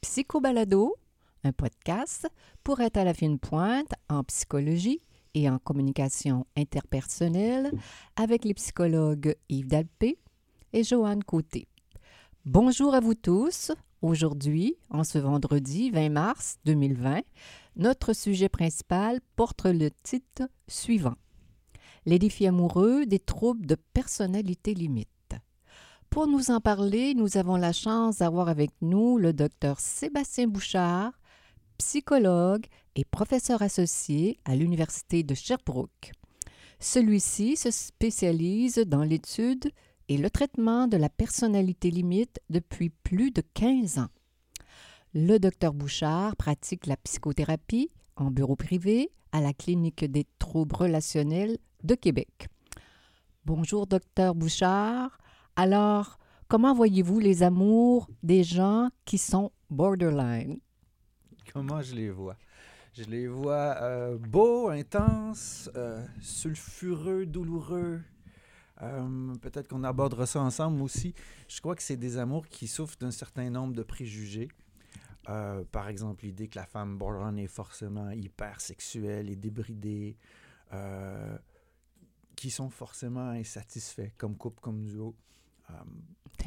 Psychobalado, un podcast pour être à la fine pointe en psychologie et en communication interpersonnelle avec les psychologues Yves Dalpé et Joanne Côté. Bonjour à vous tous. Aujourd'hui, en ce vendredi 20 mars 2020, notre sujet principal porte le titre suivant Les défis amoureux des troubles de personnalité limite. Pour nous en parler, nous avons la chance d'avoir avec nous le docteur Sébastien Bouchard, psychologue et professeur associé à l'Université de Sherbrooke. Celui-ci se spécialise dans l'étude et le traitement de la personnalité limite depuis plus de 15 ans. Le docteur Bouchard pratique la psychothérapie en bureau privé à la Clinique des troubles relationnels de Québec. Bonjour, docteur Bouchard. Alors, comment voyez-vous les amours des gens qui sont borderline? Comment je les vois? Je les vois euh, beaux, intenses, euh, sulfureux, douloureux. Euh, Peut-être qu'on abordera ça ensemble aussi. Je crois que c'est des amours qui souffrent d'un certain nombre de préjugés. Euh, par exemple, l'idée que la femme borderline est forcément hyper sexuelle et débridée, euh, qui sont forcément insatisfaits comme couple, comme duo. Euh,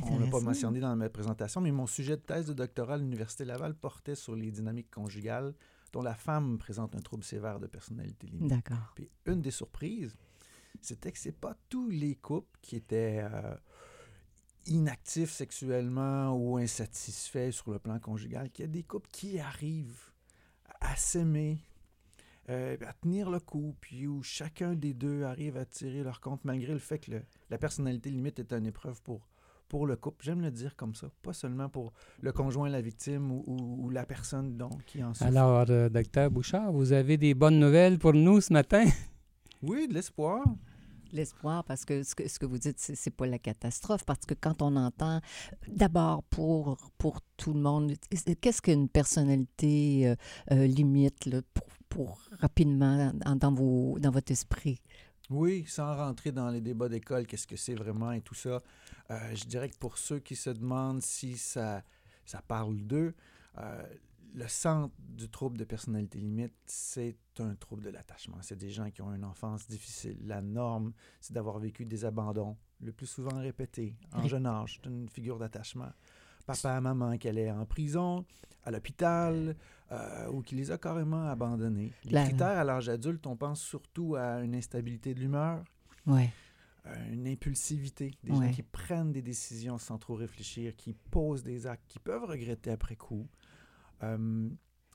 on l'a pas mentionné dans ma présentation, mais mon sujet de thèse de doctorat à l'Université Laval portait sur les dynamiques conjugales dont la femme présente un trouble sévère de personnalité limite. D'accord. Puis une des surprises, c'était que c'est pas tous les couples qui étaient euh, inactifs sexuellement ou insatisfaits sur le plan conjugal, qu'il y a des couples qui arrivent à s'aimer, euh, à tenir le coup, puis où chacun des deux arrive à tirer leur compte malgré le fait que la personnalité limite est une épreuve pour, pour le couple. J'aime le dire comme ça, pas seulement pour le conjoint, la victime ou la personne donc, qui en souffre. Alors, euh, docteur Bouchard, vous avez des bonnes nouvelles pour nous ce matin? Oui, de l'espoir. L'espoir, parce que ce, que ce que vous dites, c'est, pas la catastrophe, parce que quand on entend, d'abord pour, pour tout le monde, qu'est-ce qu'une personnalité euh, euh, limite là, pour, pour rapidement dans, vos, dans votre esprit? Oui, sans rentrer dans les débats d'école, qu'est-ce que c'est vraiment et tout ça, euh, je dirais que pour ceux qui se demandent si ça, ça parle d'eux, le centre du trouble de personnalité limite, c'est un trouble de l'attachement. C'est des gens qui ont une enfance difficile. La norme, c'est d'avoir vécu des abandons, le plus souvent répétés, en jeune âge. C'est une figure d'attachement. Papa, maman qui allait en prison, à l'hôpital, euh, ou qui les a carrément abandonnés. Les critères à l'âge adulte, on pense surtout à une instabilité de l'humeur, une impulsivité, des Ouais. gens qui prennent des décisions sans trop réfléchir, qui posent des actes, qui peuvent regretter après coup. Euh,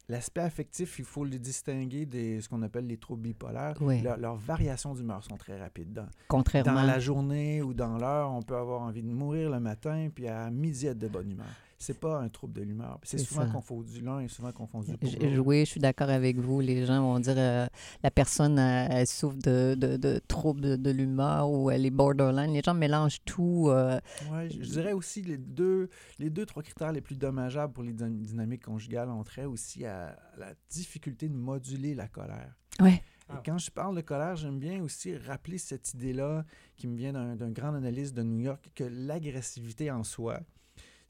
L'aspect affectif, il faut le distinguer de ce qu'on appelle les troubles bipolaires. Oui. Leurs variations d'humeur sont très rapides. Dans, Contrairement. dans la journée ou dans l'heure, on peut avoir envie de mourir le matin, puis à midi être de bonne humeur. C'est pas un trouble de l'humeur. C'est souvent ça. confondu l'un et souvent confondu l'autre. Oui, je suis d'accord avec vous. Les gens vont dire euh, la personne euh, elle souffre de, de, de troubles de, l'humeur ou elle est borderline. Les gens mélangent tout. euh, Ouais, je je dirais aussi les deux, les deux, trois critères les plus dommageables pour les dyn- dynamiques conjugales ont trait aussi à la difficulté de moduler la colère. Ouais. Et quand je parle de colère, j'aime bien aussi rappeler cette idée-là qui me vient d'un grand analyste de New York, que l'agressivité en soi,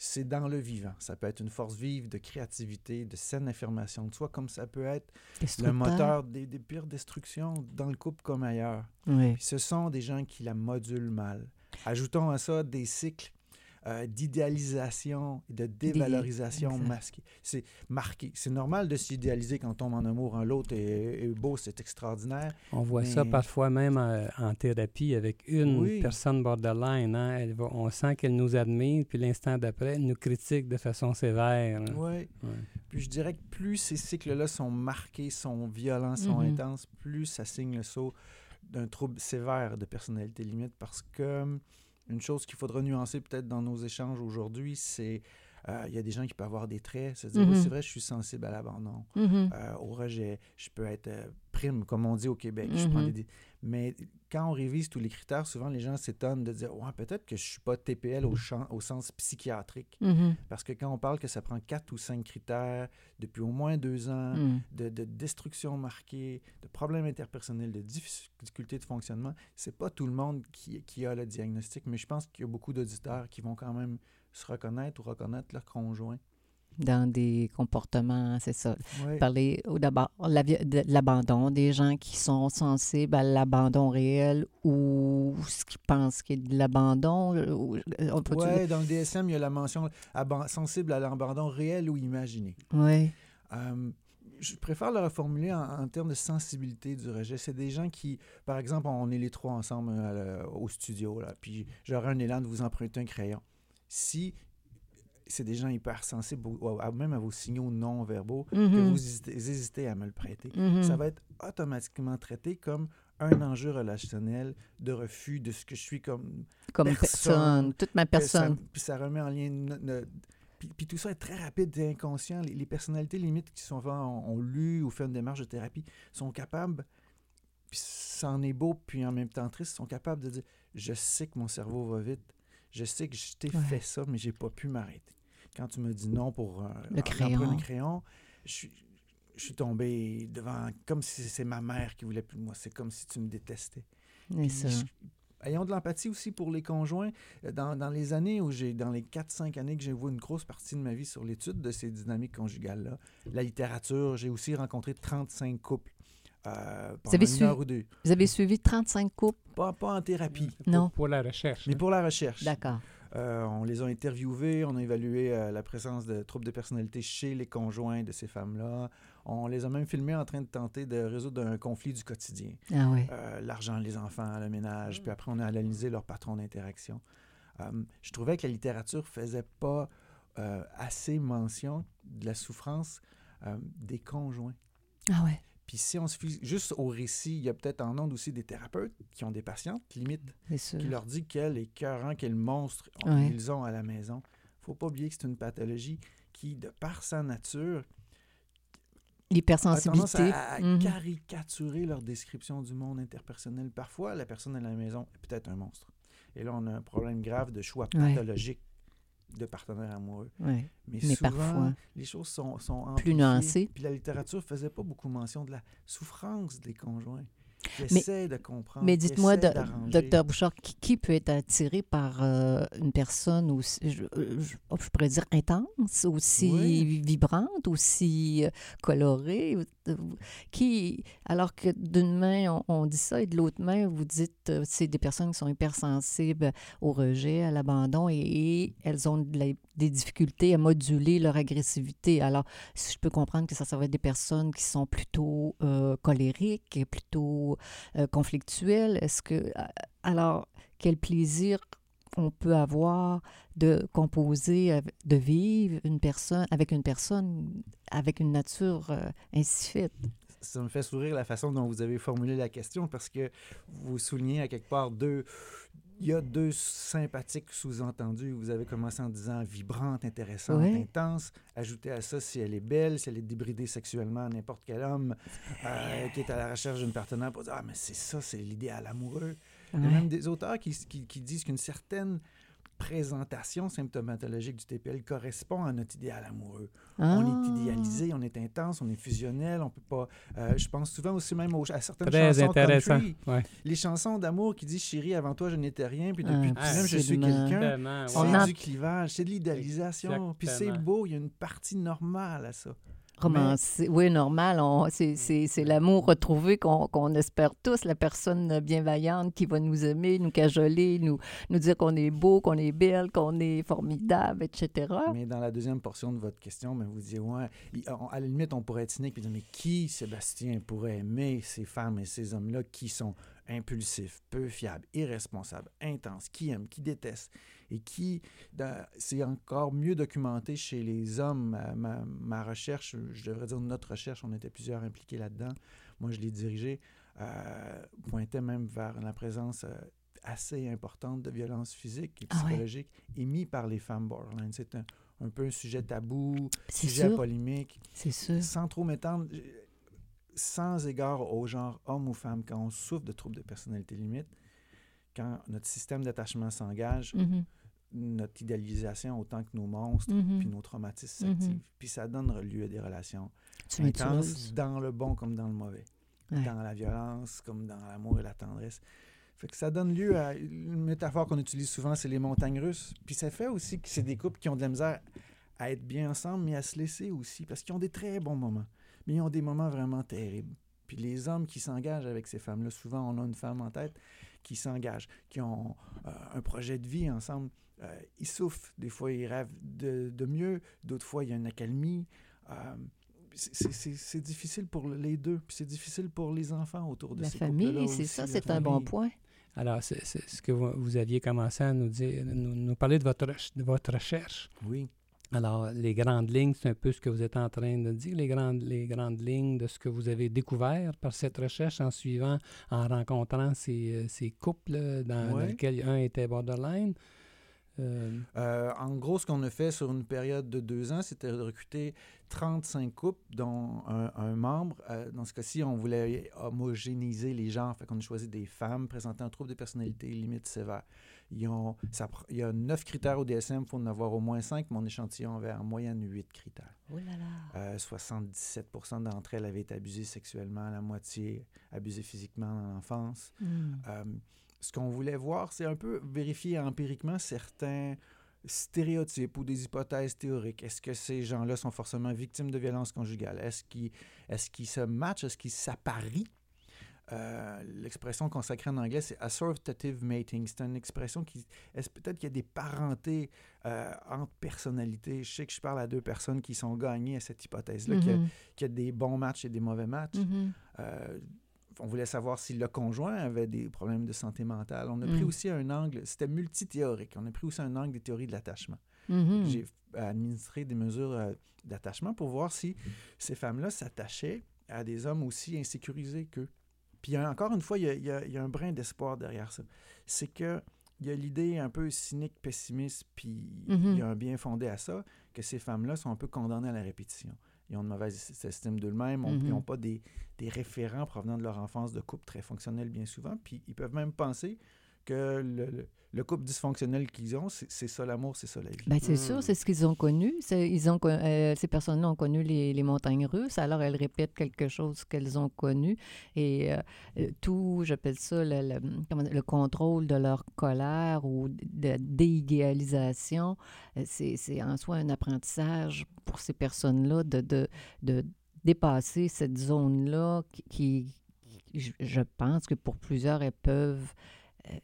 c'est dans le vivant. Ça peut être une force vive de créativité, de saine affirmation de soi, comme ça peut être le moteur des, des pires destructions dans le couple comme ailleurs. Oui. Ce sont des gens qui la modulent mal. Ajoutons à ça des cycles euh, d'idéalisation et de dévalorisation exact. masqués. C'est marqué. C'est normal de s'idéaliser quand on tombe en amour en l'autre et, et beau, c'est extraordinaire. On voit ça parfois même euh, en thérapie avec une Oui. personne borderline. hein. Elle va- on sent qu'elle nous admire, puis l'instant d'après, elle nous critique de façon sévère. hein. Ouais. Puis je dirais que plus ces cycles-là sont marqués, sont violents, sont Mhm. intenses, plus ça signe le saut d'un trouble sévère de personnalité limite parce que une chose qu'il faudra nuancer peut-être dans nos échanges aujourd'hui, c'est euh, il y a des gens qui peuvent avoir des traits, se dire Mhm. Oui, c'est vrai, je suis sensible à l'abandon, Mhm. euh, au rejet, je peux être euh, prime, comme on dit au Québec. Je prends Mhm. des- Mais quand on révise tous les critères, souvent les gens s'étonnent de dire Ouais, peut-être que je ne suis pas TPL au, champ- au sens psychiatrique. Parce que quand on parle que ça prend quatre ou cinq critères depuis au moins deux ans, Mm. de, de destruction marquée, de problèmes interpersonnels, de difficultés de fonctionnement, c'est pas tout le monde qui, qui a le diagnostic, mais je pense qu'il y a beaucoup d'auditeurs qui vont quand même se reconnaître ou reconnaître leur conjoint. Dans des comportements, c'est ça. Parler d'abord de l'abandon, des gens qui sont sensibles à l'abandon réel ou ce qu'ils pensent qu'il y a de l'abandon. ou- On peut Ouais, dans le DSM, il y a la mention sensible à l'abandon réel ou imaginé. Oui. Euh, je préfère le reformuler en, en termes de sensibilité du rejet. C'est des gens qui, par exemple, on est les trois ensemble euh, au studio, là, puis j'aurais un élan de vous emprunter un crayon. Si c'est des gens hypersensibles, même à vos signaux non verbaux, que Mhm. vous hésitez, à me le prêter, Mhm. ça va être automatiquement traité comme un enjeu relationnel de refus de ce que je suis comme Comme personne, personne, toute ma ça- personne. puis ça remet en lien. puis, puis tout ça est très rapide et inconscient. Les, les personnalités limites qui sont ont, ont lu ou fait une démarche de thérapie sont capables, puis ça en est beau, puis en même temps triste, sont capables de dire Je sais que mon cerveau va vite, je sais que je t'ai Ouais. fait ça, mais j'ai pas pu m'arrêter. Quand tu me dis non pour Le en- crayon. un crayon, je suis. Je suis tombé devant, comme si c'est ma mère qui voulait plus de moi. C'est comme si tu me détestais. Ça. je- ayons de l'empathie aussi pour les conjoints. Euh, Dans, dans les années où j'ai, dans les 4-5 années que j'ai vu une grosse partie de ma vie sur l'étude de ces dynamiques conjugales-là, la littérature, j'ai aussi rencontré 35 couples. Euh, pendant avez une su- heure ou deux. Vous avez suivi 35 couples? Pas, pas en thérapie, Non. Pour la recherche. mais hein. pour la recherche. D'accord. Euh, on les a interviewés, on a évalué euh, la présence de troubles de personnalité chez les conjoints de ces femmes-là. On les a même filmés en train de tenter de résoudre un conflit du quotidien. Ah ouais. Euh, l'argent, les enfants, le ménage, puis après on a analysé leur patron d'interaction. Euh, je trouvais que la littérature faisait pas euh, assez mention de la souffrance euh, des conjoints. Ah ouais. Puis si on se fie juste au récit, il y a peut-être en ondes aussi des thérapeutes qui ont des patientes, limite, qui leur dit quel écœurant, quel monstre Ouais. ils ont à la maison. faut pas oublier que c'est une pathologie qui, de par sa nature, a tendance L'hypersensibilité. à, à Mhm. caricaturer leur description du monde interpersonnel. Parfois, la personne à la maison est peut-être un monstre. Et là, on a un problème grave de choix pathologique de partenaires amoureux. Ouais. Mais, Mais souvent, parfois, les choses sont, sont plus nuancées. Puis la littérature faisait pas beaucoup mention de la souffrance des conjoints. Mais- de comprendre. Mais dites-moi, docteur Bouchard, qui, qui peut être attiré par euh, une personne aussi, je, je- je pourrais dire intense, aussi Oui. vibrante, aussi euh, colorée, euh, qui, alors que d'une main on, on dit ça et de l'autre main vous dites euh, c'est des personnes qui sont hypersensibles au rejet, à l'abandon et, et elles ont de la- des difficultés à moduler leur agressivité. Alors, si je peux comprendre que ça, ça va être des personnes qui sont plutôt euh, colériques, et euh, conflictuelles. Est-ce que, euh, alors, quel plaisir on peut avoir de composer, de vivre une personne avec une personne avec une nature euh, ainsi faite. Ça me fait sourire la façon dont vous avez formulé la question parce que vous soulignez à quelque part deux. Il y a deux sympathiques sous-entendus. Vous avez commencé en disant vibrante, intéressante, Oui. intense. Ajoutez à ça si elle est belle, si elle est débridée sexuellement, n'importe quel homme euh, qui est à la recherche d'une partenaire pour dire Ah, mais c'est ça, c'est l'idéal amoureux. Il y a même des auteurs qui, qui- qui disent qu'une certaine présentation symptomatologique du TPL correspond à notre idéal amoureux. On est Ah. idéalisé, on est intense, on est fusionnel, on peut pas. euh, je pense souvent aussi même aux- à certaines Très chansons intéressant. country, Ouais. les chansons d'amour qui disent chérie, avant toi je n'étais rien, puis depuis Ah, même je suis quelqu'un. C'est du clivage, c'est de l'idéalisation. Puis c'est beau, il y a une partie normale à ça. Romancé. Oui, normal. C'est l'amour retrouvé qu'on espère tous, la personne bienveillante qui va nous aimer, nous cajoler, nous, nous dire qu'on est beau, qu'on est belle, qu'on est formidable, etc. Mais dans la deuxième portion de votre question, ben, vous dites, ouais, à la limite, on pourrait être cynique et dire, mais qui, Sébastien, pourrait aimer ces femmes et ces hommes-là qui sont impulsifs, peu fiables, irresponsables, intenses, qui aiment, qui détestent et qui, c'est encore mieux documenté chez les hommes. Ma, ma- ma recherche, je devrais dire notre recherche, on était plusieurs impliqués là-dedans. Moi, je l'ai dirigée, euh, pointait même vers la présence euh, assez importante de violences physiques et Ah ouais? psychologiques émises par les femmes borderline. C'est un, un peu un sujet tabou, sujet sûr. polémique. C'est sûr. Sans trop m'étendre, sans égard au genre homme ou femme, quand on souffre de troubles de personnalité limite, quand notre système d'attachement s'engage, Mhm. notre idéalisation autant que nos monstres, Mhm. puis nos traumatismes s'activent. Puis ça donne lieu à des relations Tu intenses dans le bon comme dans le mauvais. Ouais. Dans la violence comme dans l'amour et la tendresse. Fait que ça donne lieu à une métaphore qu'on utilise souvent, c'est les montagnes russes. Puis ça fait aussi que c'est des couples qui ont de la misère à être bien ensemble, mais à se laisser aussi, parce qu'ils ont des très bons moments. Mais ils ont des moments vraiment terribles. Puis les hommes qui s'engagent avec ces femmes-là, souvent on a une femme en tête qui s'engage, qui ont euh, un projet de vie ensemble. Euh, ils souffrent. Des fois, ils rêvent de, de mieux. D'autres fois, il y a une accalmie. Euh, c'est- difficile pour les deux. Puis c'est difficile pour les enfants autour de La ces famille, c'est aussi, ça, la c'est un bon point. Alors, c'est c'est ce que vous, vous aviez commencé à nous dire, nous, nous parler de votre, de votre recherche. Oui. Alors, les grandes lignes, c'est un peu ce que vous êtes en train de dire, les grandes, les grandes lignes de ce que vous avez découvert par cette recherche en suivant, en rencontrant ces, euh, ces couples euh, dans, lesquels un était borderline. Euh, Euh, en gros, ce qu'on a fait sur une période de deux ans, c'était de recruter 35 couples, dont un, un membre. Euh, dans ce cas-ci, on voulait homogénéiser les genres. Fait qu'on a choisi des femmes présentant un trouble de personnalité limite sévère. Ils ont, ça pr- il y a neuf critères au DSM, il faut en avoir au moins cinq. Mon échantillon avait en moyenne huit critères. Oh là là. Euh, 77 d'entre elles avaient été abusées sexuellement, la moitié abusées physiquement dans l'enfance. Hmm. Euh, ce qu'on voulait voir, c'est un peu vérifier empiriquement certains stéréotypes ou des hypothèses théoriques. Est-ce que ces gens-là sont forcément victimes de violences conjugales? Est-ce qu'ils est qu'ils se matchent? Est-ce qu'ils s'apparient? Euh, L'expression consacrée en anglais, c'est assortative mating. C'est une expression qui. Est-ce peut-être qu'il y a des parentés euh, entre personnalités? Je sais que je parle à deux personnes qui sont gagnées à cette hypothèse-là, qu'il y a- Mhm. y, a des bons matchs et des mauvais matchs. Mhm. Euh, on voulait savoir si le conjoint avait des problèmes de santé mentale. On a pris Mm. aussi un angle, c'était multithéorique, on a pris aussi un angle des théories de l'attachement. Mhm. J'ai administré des mesures d'attachement pour voir si ces femmes-là s'attachaient à des hommes aussi insécurisés qu'eux. Puis encore une fois, il y a, il y a- il y a un brin d'espoir derrière ça. C'est que il y a l'idée un peu cynique, pessimiste, puis il y a un bien fondé à ça, que ces femmes-là sont un peu condamnées à la répétition. Ils ont une mauvaise estime d'eux-mêmes, ils n'ont pas des, des référents provenant de leur enfance de couple très fonctionnels bien souvent, puis ils peuvent même penser que le, le- le couple dysfonctionnel qu'ils ont, c'est ça l'amour, c'est ça la vie. Ben, c'est Hmm. sûr, c'est ce qu'ils ont connu. Ils ont, euh, ces personnes-là ont connu les, les montagnes russes, alors elles répètent quelque chose qu'elles ont connu. Et euh, euh, tout, j'appelle ça le, le- comment dire, le contrôle de leur colère ou de déidéalisation, c'est c'est en soi un apprentissage pour ces personnes-là de, de, de dépasser cette zone-là qui, qui- je- je pense que pour plusieurs, elles peuvent euh,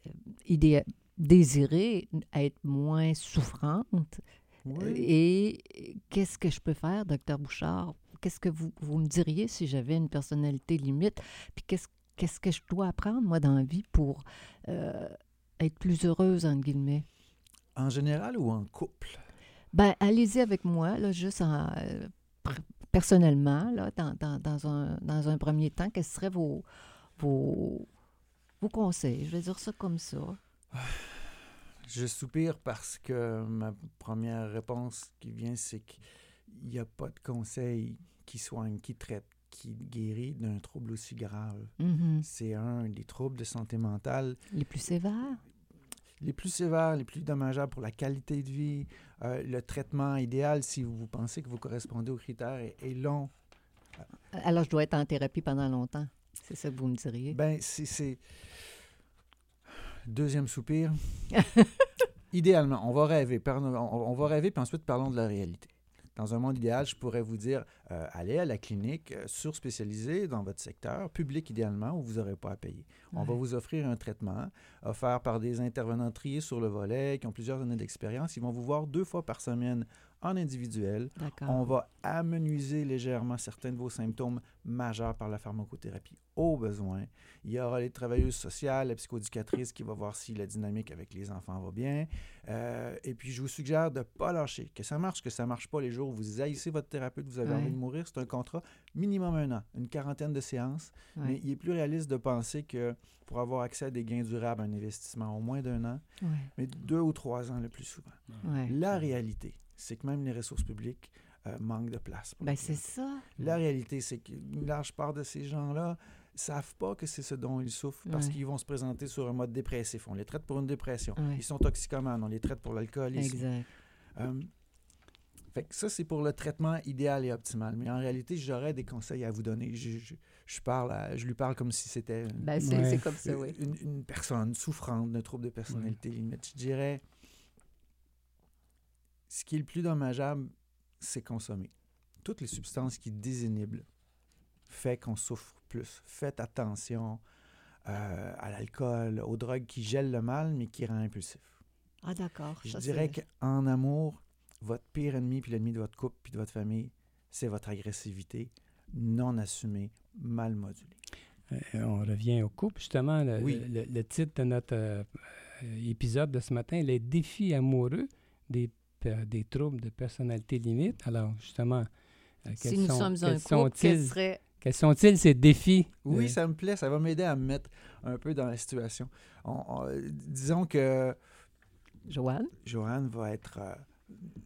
idéa- désirer être moins souffrante. Oui. Et qu'est-ce que je peux faire, docteur Bouchard? Qu'est-ce que vous, vous me diriez si j'avais une personnalité limite? Puis qu'est-ce qu'est-ce que je dois apprendre, moi, dans la vie pour euh, être plus heureuse, entre guillemets? En général ou en couple? Ben, allez-y avec moi, là, juste en, euh, personnellement, là, dans, dans, dans un, dans un premier temps, quels seraient vos, vos, vos conseils? Je vais dire ça comme ça. Je soupire parce que ma première réponse qui vient, c'est qu'il n'y a pas de conseil qui soigne, qui traite, qui guérit d'un trouble aussi grave. Mhm. C'est un des troubles de santé mentale Les plus sévères? les plus sévères, les plus dommageables pour la qualité de vie. Euh, le traitement idéal, si vous pensez que vous correspondez aux critères, est, est long. Alors, je dois être en thérapie pendant longtemps. C'est ça que vous me diriez? Ben, c'est-. Deuxième soupir. Idéalement, on va rêver. On, va rêver, puis ensuite parlons de la réalité. Dans un monde idéal, je pourrais vous dire, euh, allez à la clinique euh, surspécialisée dans votre secteur, public idéalement, où vous n'aurez pas à payer. On va vous offrir un traitement offert par des intervenants triés sur le volet, qui ont plusieurs années d'expérience. Ils vont vous voir deux fois par semaine en individuel. On va amenuiser légèrement certains de vos symptômes majeurs par la pharmacothérapie au besoin. Il y aura les travailleuses sociales, la psychoéducatrice qui va voir si la dynamique avec les enfants va bien. Euh, et puis, je vous suggère de ne pas lâcher. Que ça marche, que ça ne marche pas les jours où vous haïssez votre thérapeute, vous avez Ouais. envie de mourir, c'est un contrat minimum un an, une quarantaine de séances. Ouais. Mais il est plus réaliste de penser que pour avoir accès à des gains durables, un investissement au moins d'un an, Ouais. mais deux ou trois ans le plus souvent. La réalité, c'est que même les ressources publiques euh, manque de place. Ben, la c'est ça. La réalité, c'est qu'une large part de ces gens-là savent pas que c'est ce dont ils souffrent parce Ouais. qu'ils vont se présenter sur un mode dépressif. On les traite pour une dépression. Ouais. Ils sont toxicomanes, on les traite pour l'alcoolisme. Exact. Euh, fait que ça, c'est pour le traitement idéal et optimal. Mais en réalité, j'aurais des conseils à vous donner. Je, je- je parle à- je lui parle comme si c'était une, Ben, c'est Ouais. c'est comme ça, oui. une, une personne souffrante d'un trouble de personnalité limite. Je dirais, ce qui est le plus dommageable, c'est consommer. Toutes les substances qui désinhibent fait qu'on souffre plus. Faites attention euh, à l'alcool, aux drogues qui gèlent le mal, mais qui rend impulsif. Ah, d'accord. Je Ça, dirais qu'en amour, votre pire ennemi, puis l'ennemi de votre couple, puis de votre famille, c'est votre agressivité non assumée, mal modulée. Euh, on revient au couple, justement. Le, Oui. le- le titre de notre euh, épisode de ce matin, les défis amoureux des, pe- des troubles de personnalité limite. Alors, justement, euh, quels Si nous sont, sommes un quels couple, sont-ils? quels ces défis? Oui, euh, ça me plaît, ça va m'aider à me mettre un peu dans la situation. On- on- disons que Joanne, Joanne va être euh,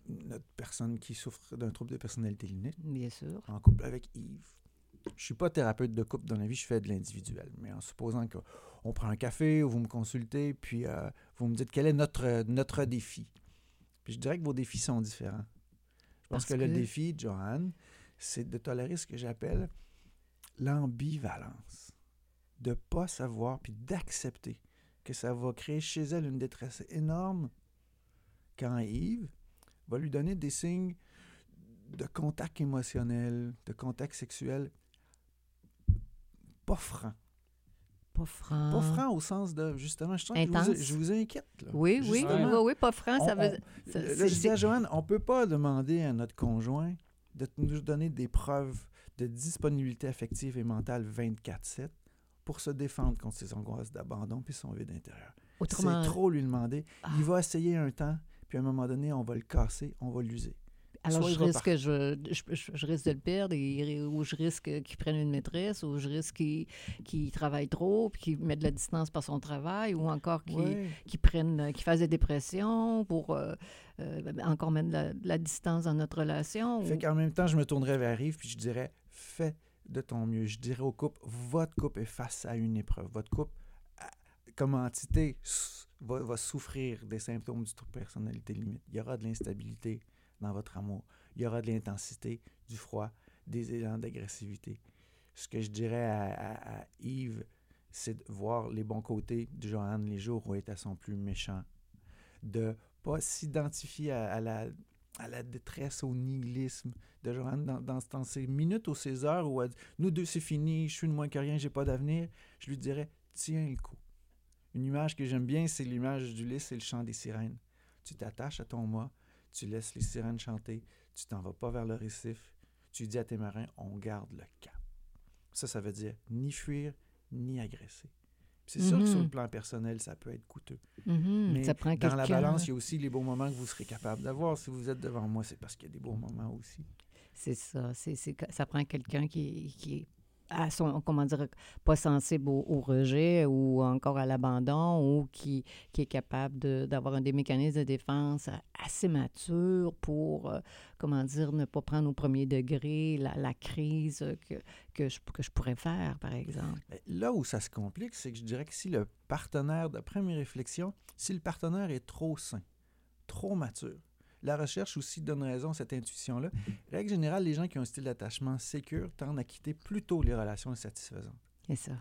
notre personne qui souffre d'un trouble de personnalité limite bien sûr. en couple avec Yves. Je suis pas thérapeute de couple dans la vie, je fais de l'individuel. Mais en supposant qu'on prend un café ou vous me consultez, puis euh, vous me dites quel est notre, notre défi. Puis je dirais que vos défis sont différents. Je pense Parce que, le que- défi, Joanne, c'est de tolérer ce que j'appelle l'ambivalence. De pas savoir, puis d'accepter que ça va créer chez elle une détresse énorme quand Yves va lui donner des signes de contact émotionnel, de contact sexuel pas franc. Pas franc. Pas franc au sens de, justement, je sens que je vous, Intense. je vous inquiète. là. Oui, oui, Justement, oui, oui, pas franc, ça veut... on- ça- là, c'est- je dis à Joanne, on ne peut pas demander à notre conjoint de nous donner des preuves de disponibilité affective et mentale 24-7 pour se défendre contre ses angoisses d'abandon puis son vide intérieur. Autrement, C'est trop lui demander. Ah. Il va essayer un temps, puis à un moment donné, on va le casser, on va l'user. Alors soit je risque, que je, je, je- je risque de le perdre, et, ou je risque qu'il prenne une maîtresse, ou je risque qu'il qu'il travaille trop, puis qu'il mette de la distance par son travail, ou encore qu'il qu'il prenne, fasse des dépressions pour euh, euh, encore mettre de la, de la distance dans notre relation. Fait ou- qu'en même temps, je me tournerais vers Yves, puis je dirais, fais de ton mieux. Je dirais au couple, votre couple est face à une épreuve. Votre couple, à- comme entité, va, va souffrir des symptômes du trouble personnalité limite. Il y aura de l'instabilité dans votre amour. Il y aura de l'intensité, du froid, des élans d'agressivité. Ce que je dirais à, Yves, c'est de voir les bons côtés de Joanne les jours où elle est à son plus méchant. De pas s'identifier à, la, détresse, au nihilisme de dans, dans ces minutes ou ces heures où elle dit Nous deux, c'est fini, je suis de moins que rien, j'ai pas d'avenir. Je lui dirais Tiens le coup. Une image que j'aime bien, c'est l'image d'Ulysse et le chant des sirènes. Tu t'attaches à ton mât, tu laisses les sirènes chanter, tu t'en vas pas vers le récif, tu dis à tes marins On garde le cap. Ça, ça veut dire ni fuir, ni agresser. C'est sûr que sur Mhm. le plan personnel, ça peut être coûteux. Mhm, Mais ça prend Dans la balance, il y a aussi les beaux moments que vous serez capable d'avoir. Si vous êtes devant moi, c'est parce qu'il y a des beaux moments aussi. C'est ça. Ça prend quelqu'un qui, qui est à comment dire, pas sensible au, rejet ou encore à l'abandon ou qui, qui est capable d'avoir des mécanismes de défense assez matures pour, euh, comment dire, ne pas prendre au premier degré la, la crise que, que, je, que je pourrais faire, par exemple. Là où ça se complique, c'est que je dirais que si le partenaire, d'après mes réflexions, si le partenaire est trop sain, trop mature, la recherche aussi donne raison à cette intuition-là. Règle générale, les gens qui ont un style d'attachement sécure tendent à quitter plus tôt les relations insatisfaisantes. C'est ça.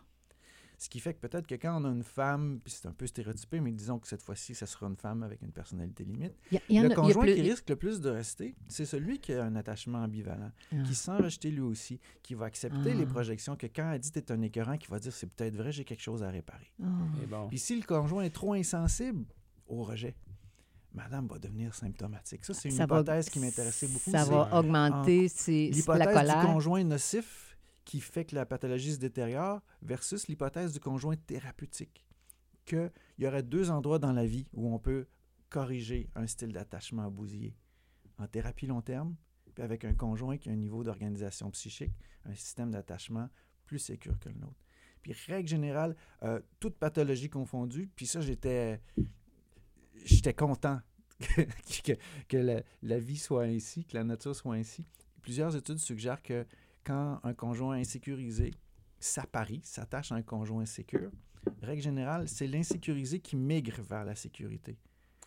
Ce qui fait que peut-être que quand on a une femme, puis c'est un peu stéréotypé, mais disons que cette fois-ci, ça sera une femme avec une personnalité limite, Il y a- il y en a- le conjoint plus- qui risque le plus de rester, c'est celui qui a un attachement ambivalent, Ah. qui se sent rejeté lui aussi, qui va accepter Ah. les projections, que quand elle dit t'es un écœurant, qui va dire c'est peut-être vrai, j'ai quelque chose à réparer. Ah. Mais bon. Puis si le conjoint est trop insensible au rejet, madame va devenir symptomatique. Ça, c'est une Ça va- hypothèse qui m'intéressait beaucoup. Ça va augmenter ses- la L'hypothèse du colère. conjoint nocif qui fait que la pathologie se détériore versus l'hypothèse du conjoint thérapeutique. Qu'il y aurait deux endroits dans la vie où on peut corriger un style d'attachement bousillé. En thérapie long terme, puis avec un conjoint qui a un niveau d'organisation psychique, un système d'attachement plus sécure que le nôtre. Puis règle générale, euh, toute pathologie confondue, puis ça, j'étais j'étais content que, que, que la, la vie soit ainsi, que la nature soit ainsi. Plusieurs études suggèrent que quand un conjoint insécurisé s'apparie, s'attache à un conjoint insécure, règle générale, c'est l'insécurisé qui migre vers la sécurité.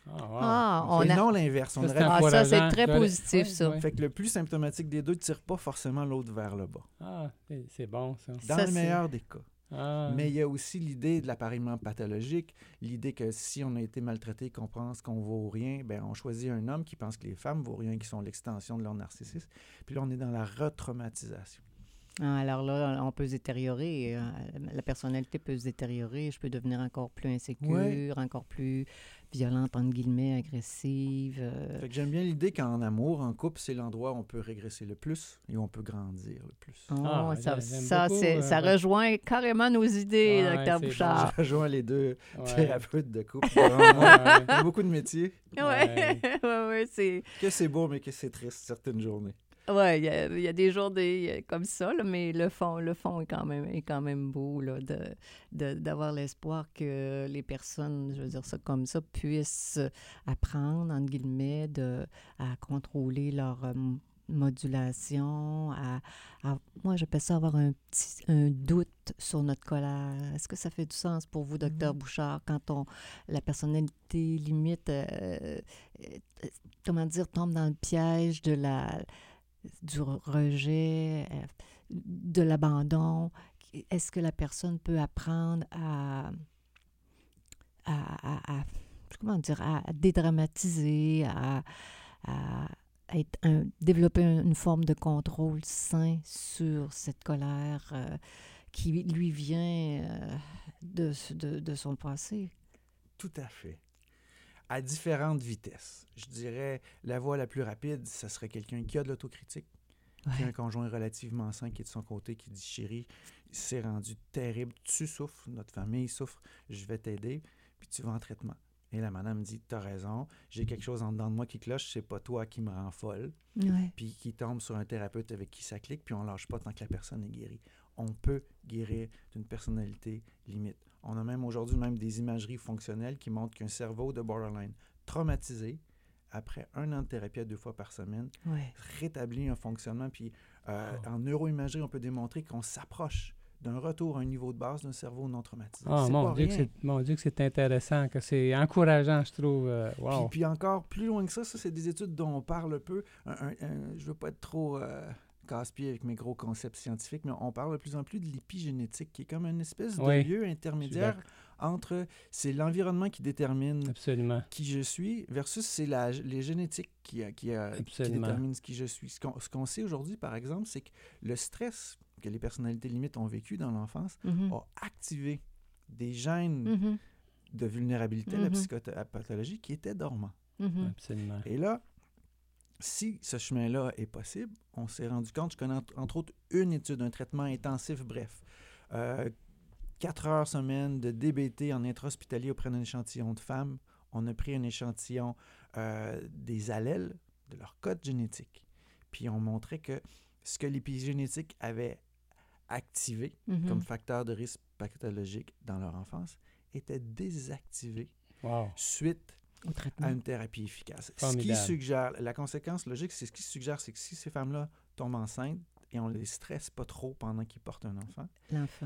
Ah, wow. Ah, on Et a... non l'inverse. On Ça, Ah, ça, c'est très positif, ça. Fait que le plus symptomatique des deux ne tire pas forcément l'autre vers le bas. Ah, c'est- c'est bon, ça. Dans Ça, le meilleur des cas. Ah. Mais il y a aussi l'idée de l'appareillement pathologique, l'idée que si on a été maltraité, qu'on pense qu'on vaut rien, ben on choisit un homme qui pense que les femmes vaut rien, qui sont l'extension de leur narcissisme. Puis là, on est dans la retraumatisation. Ah, alors là, on peut se détériorer. euh, La personnalité peut se détériorer. Je peux devenir encore plus insécure, Ouais. encore plus violente, entre guillemets, agressive. euh. Fait que j'aime bien l'idée qu'en amour, en couple, c'est l'endroit où on peut régresser le plus et où on peut grandir le plus. Oh, Ah, ça, ça, beaucoup, c'est- euh, ça ouais. rejoint carrément nos idées, Ouais, docteur Bouchard. Je rejoins les deux Ouais. thérapeutes de couple. Ouais, Il y a beaucoup de métiers. Ouais, ouais, c'est... Que c'est beau, mais que c'est triste certaines journées. Ouais, il y, a- il y a des journées comme ça, là, mais le fond, le fond est quand même, est quand même beau là, de, de- d'avoir l'espoir que les personnes, je veux dire ça comme ça, puissent apprendre, entre guillemets, de, à contrôler leur euh, modulation, à, à- moi j'appelle ça avoir un petit un doute sur notre colère. Est-ce que ça fait du sens pour vous, docteur Mhm. Bouchard, quand on la personnalité limite, euh, euh, comment dire, tombe dans le piège de la du rejet, euh, de l'abandon. Est-ce que la personne peut apprendre à, à, comment dire, à dédramatiser, à, développer un- une forme de contrôle sain sur cette colère euh, qui lui vient euh, de, de, de son passé? Tout à fait. À différentes vitesses. Je dirais, la voie la plus rapide, ça serait quelqu'un qui a de l'autocritique, qui a un conjoint relativement sain qui est de son côté, qui dit Chérie, c'est rendu terrible, tu souffres, notre famille souffre, je vais t'aider, puis tu vas en traitement. Et la madame dit T'as raison, j'ai quelque chose en dedans de moi qui cloche, c'est pas toi qui me rend folle, Ouais. puis qui tombe sur un thérapeute avec qui ça clique, puis on lâche pas tant que la personne est guérie. On peut guérir d'une personnalité limite. On a même aujourd'hui même des imageries fonctionnelles qui montrent qu'un cerveau de borderline traumatisé, après un an de thérapie à deux fois par semaine, Ouais. rétablit un fonctionnement. Puis euh, en neuroimagerie, on peut démontrer qu'on s'approche d'un retour à un niveau de base d'un cerveau non traumatisé. C'est mon pas Dieu, que rien. c'est, mon Dieu, que c'est intéressant, que c'est encourageant, je trouve. euh, Puis, encore plus loin que ça, ça, c'est des études dont on parle peu. Un- un- un- je veux pas être trop euh, casse-pied avec mes gros concepts scientifiques, mais on parle de plus en plus de l'épigénétique, qui est comme une espèce de Oui, lieu intermédiaire entre c'est l'environnement qui détermine Absolument. qui je suis versus c'est la, les génétiques qui, euh, qui, euh, qui déterminent ce qui je suis. Ce qu'on, ce qu'on sait aujourd'hui, par exemple, c'est que le stress que les personnalités limites ont vécu dans l'enfance Mhm. a activé des gènes Mhm. de vulnérabilité à la Mhm. psychopathologie qui étaient dormants. Absolument. Et là, si ce chemin-là est possible, on s'est rendu compte, je connais entre, autres une étude, un traitement intensif, bref, euh, quatre heures semaine de DBT en intra-hospitalier auprès d'un échantillon de femmes. On a pris un échantillon euh, des allèles, de leur code génétique. Puis on montrait que ce que l'épigénétique avait activé Mhm. comme facteur de risque pathologique dans leur enfance était désactivé Wow. suite. À une thérapie efficace. Ce qui suggère, la conséquence logique, c'est ce qui suggère, c'est que si ces femmes-là tombent enceintes et on les stresse pas trop pendant qu'ils portent un enfant,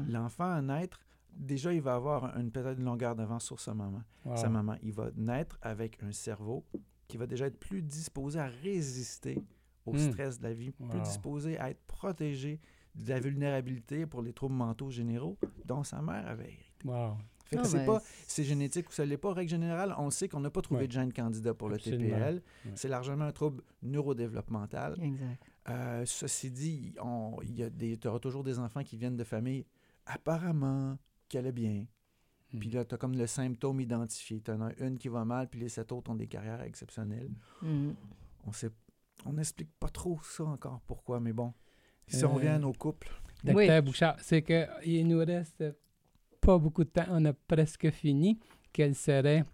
L'enfant. à naître, déjà, il va avoir une peut-être une longueur d'avance sur sa maman. Wow. Sa maman, il va naître avec un cerveau qui va déjà être plus disposé à résister au Hmm. stress de la vie, plus disposé à être protégé de la vulnérabilité pour les troubles mentaux généraux dont sa mère avait hérité. Wow. Fait que Ah, c'est ben, pas c'est génétique ou ça l'est pas. Règle générale, on sait qu'on n'a pas trouvé Ouais. de gène candidat pour le. TPL. Ouais. C'est largement un trouble neurodéveloppemental. Exact. Euh, ceci dit, on- il y a des, tu auras toujours des enfants qui viennent de familles apparemment qui allaient bien. Hmm. Puis là, tu as comme le symptôme identifié. Tu en as une qui va mal, puis les sept autres ont des carrières exceptionnelles. Mhm. On sait, on n'explique pas trop ça encore pourquoi, mais bon. Si Euh, on revient à nos couples, Docteur Bouchard, c'est qu'il nous reste pas beaucoup de temps. On a presque fini. Quel serait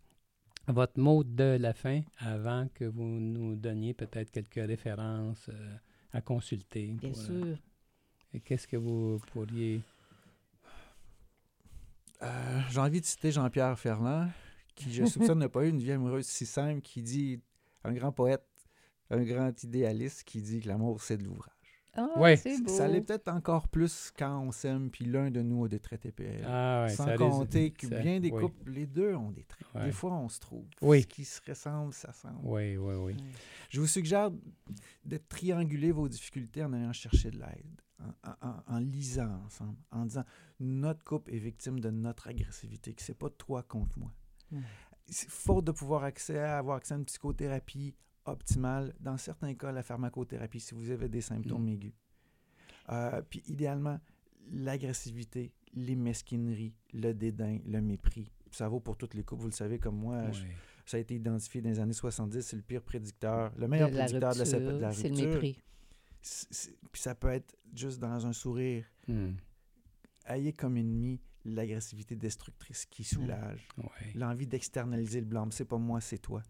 votre mot de la fin avant que vous nous donniez peut-être quelques références euh, à consulter? Bien pour, euh, sûr. et Qu'est-ce que vous pourriez... euh, j'ai envie de citer Jean-Pierre Ferland, qui, je soupçonne, n'a pas eu une vie amoureuse si simple, qui dit, un grand poète, un grand idéaliste, qui dit que l'amour, c'est de l'ouvrage. Ah, Ouais. beau. Ça l'est peut-être encore plus quand on s'aime, puis l'un de nous a des traits TPL. Ah, ouais, Sans compter que ça- bien des oui. couples, les deux ont des traits. Ouais. Des fois, on se trouve. Oui. Ce qui se ressemble, ça semble. Oui, oui, oui. Je vous suggère de trianguler vos difficultés en allant chercher de l'aide, en, en- en- en lisant ensemble, en disant notre couple est victime de notre agressivité, que c'est pas toi contre moi. C'est Faute de pouvoir accès à avoir accès à une psychothérapie optimale, dans certains cas, la pharmacothérapie, si vous avez des symptômes aigus. Euh, puis idéalement, l'agressivité, les mesquineries, le dédain, le mépris. Ça vaut pour toutes les couples, vous le savez comme moi. je- ça a été identifié dans les années 70, c'est le pire prédicteur, le meilleur De prédicteur de la, rupture, de la c'est le rupture. mépris. Puis ça peut être juste dans un sourire. Hmm. Ayez comme ennemi l'agressivité destructrice qui soulage, l'envie d'externaliser le blâme. C'est pas moi, c'est toi.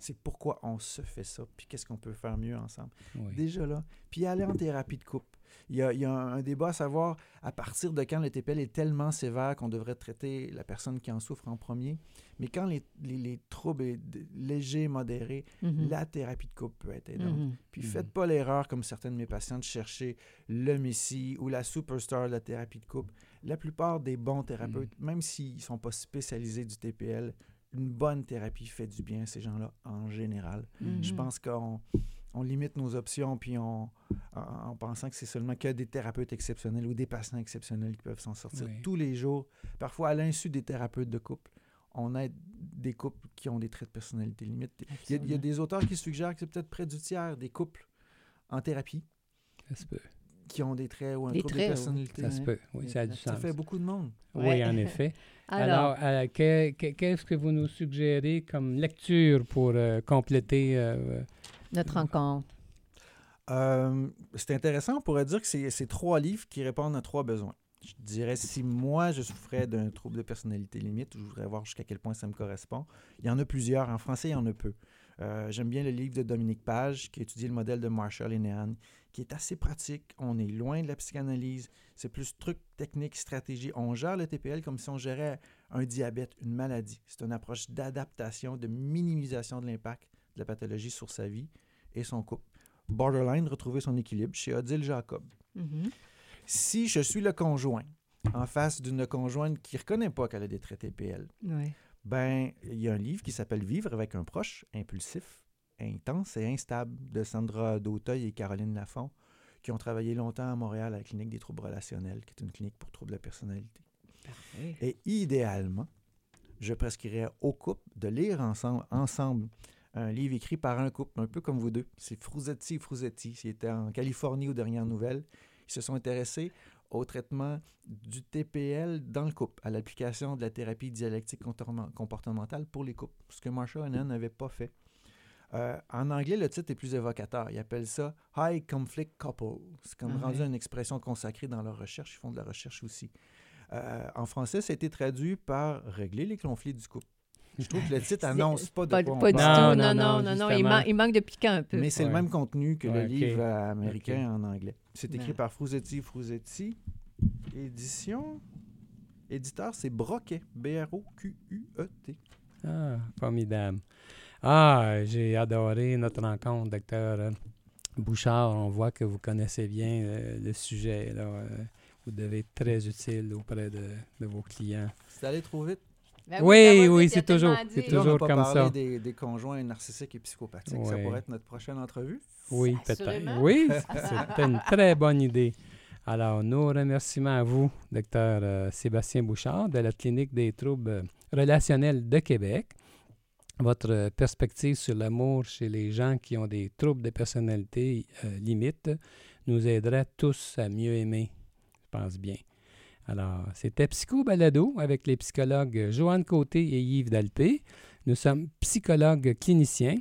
C'est pourquoi on se fait ça, puis qu'est-ce qu'on peut faire mieux ensemble. Déjà là. Puis aller en thérapie de couple. Il y, a, il y a un, un débat à savoir à partir de quand le TPL est tellement sévère qu'on devrait traiter la personne qui en souffre en premier. Mais quand les, les- les troubles légers, modérés, Mhm. la thérapie de couple peut être aidante. Mhm. Puis Mhm. faites pas l'erreur, comme certains de mes patients, de chercher le messie ou la superstar de la thérapie de couple. La plupart des bons thérapeutes, même s'ils ne sont pas spécialisés du TPL, une bonne thérapie fait du bien à ces gens-là en général. Je pense qu'on on limite nos options puis on, en, en pensant que c'est seulement que des thérapeutes exceptionnels ou des patients exceptionnels qui peuvent s'en sortir Oui. tous les jours. Parfois, à l'insu des thérapeutes de couple, on aide des couples qui ont des traits de personnalité limite. Il y, a, il y a Absolument. des auteurs qui suggèrent que c'est peut-être près du tiers des couples en thérapie Ça qui ont des traits ou un Des trouble traits, de personnalité. Ça se peut. Oui, ça a du Ça sens. fait beaucoup de monde. Oui, Ouais. en effet. Alors, Alors, euh, que- que- qu'est-ce que vous nous suggérez comme lecture pour euh, compléter euh, notre rencontre. Euh, c'est intéressant, on pourrait dire que c'est trois livres qui répondent à trois besoins. Je dirais, si moi, je souffrais d'un trouble de personnalité limite, je voudrais voir jusqu'à quel point ça me correspond. Il y en a plusieurs. En français, il y en a peu. Euh, J'aime bien le livre de Dominique Page, qui étudie le modèle de Marshall et Nehan, qui est assez pratique. On est loin de la psychanalyse. C'est plus truc, technique, stratégie. On gère le TPL comme si on gérait un diabète, une maladie. C'est une approche d'adaptation, de minimisation de l'impact de la pathologie sur sa vie et son couple. Borderline, retrouver son équilibre chez Odile Jacob. Mhm. Si je suis le conjoint en face d'une conjointe qui ne reconnaît pas qu'elle a des traits TPL, Ouais. ben il y a un livre qui s'appelle Vivre avec un proche, impulsif, intense et instable de Sandra Dauteuil et Caroline Lafont, qui ont travaillé longtemps à Montréal à la clinique des troubles relationnels, qui est une clinique pour troubles de la personnalité. Parfait. Et idéalement, je prescrirais au couple de lire ensemble, ensemble un livre écrit par un couple, un peu comme vous deux. C'est Frusetti et Frusetti. Ils étaient en Californie aux dernières nouvelles. Ils se sont intéressés au traitement du TPL dans le couple, à l'application de la thérapie dialectique comportementale pour les couples, ce que Marshall et Nan n'avaient pas fait. Euh, en anglais, le titre est plus évocateur. Ils appellent ça High Conflict Couple. C'est comme Ah rendu une expression consacrée dans leur recherche. Ils font de la recherche aussi. Euh, en français, ça a été traduit par Régler les conflits du couple. Je trouve que le titre annonce pas de Pas, quoi on pas du parle. tout, Non, non, non, non, Il, justement. man- il manque de piquant un peu. Mais c'est le même contenu que Ouais, le livre euh, américain en anglais. C'est écrit par Frusetti Frusetti. Édition. Éditeur, c'est Broquet. B-R-O-Q-U-E-T. Ah, formidable. Ah, j'ai adoré notre rencontre, docteur euh, Bouchard. On voit que vous connaissez bien euh, le sujet. Là. Euh, Vous devez être très utile auprès de, de vos clients. C'est allé trop vite. Ben Oui, oui, il c'est toujours- c'est toujours comme ça. Des, des conjoints narcissiques et psychopathiques. Ça pourrait être notre prochaine entrevue. Oui, peut-être. Oui, c'était une très bonne idée. Alors, nos remerciements à vous, docteur euh, Sébastien Bouchard, de la Clinique des troubles euh, relationnels de Québec. Votre euh, perspective sur l'amour chez les gens qui ont des troubles de personnalité euh, limite nous aiderait tous à mieux aimer, je pense bien. Alors, c'était Psycho Balado avec les psychologues Joanne Côté et Yves Dalpé. Nous sommes psychologues cliniciens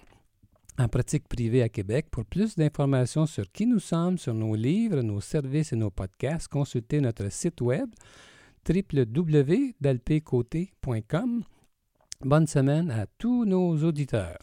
en pratique privée à Québec. Pour plus d'informations sur qui nous sommes, sur nos livres, nos services et nos podcasts, consultez notre site web www.dalpécoté.com. Bonne semaine à tous nos auditeurs.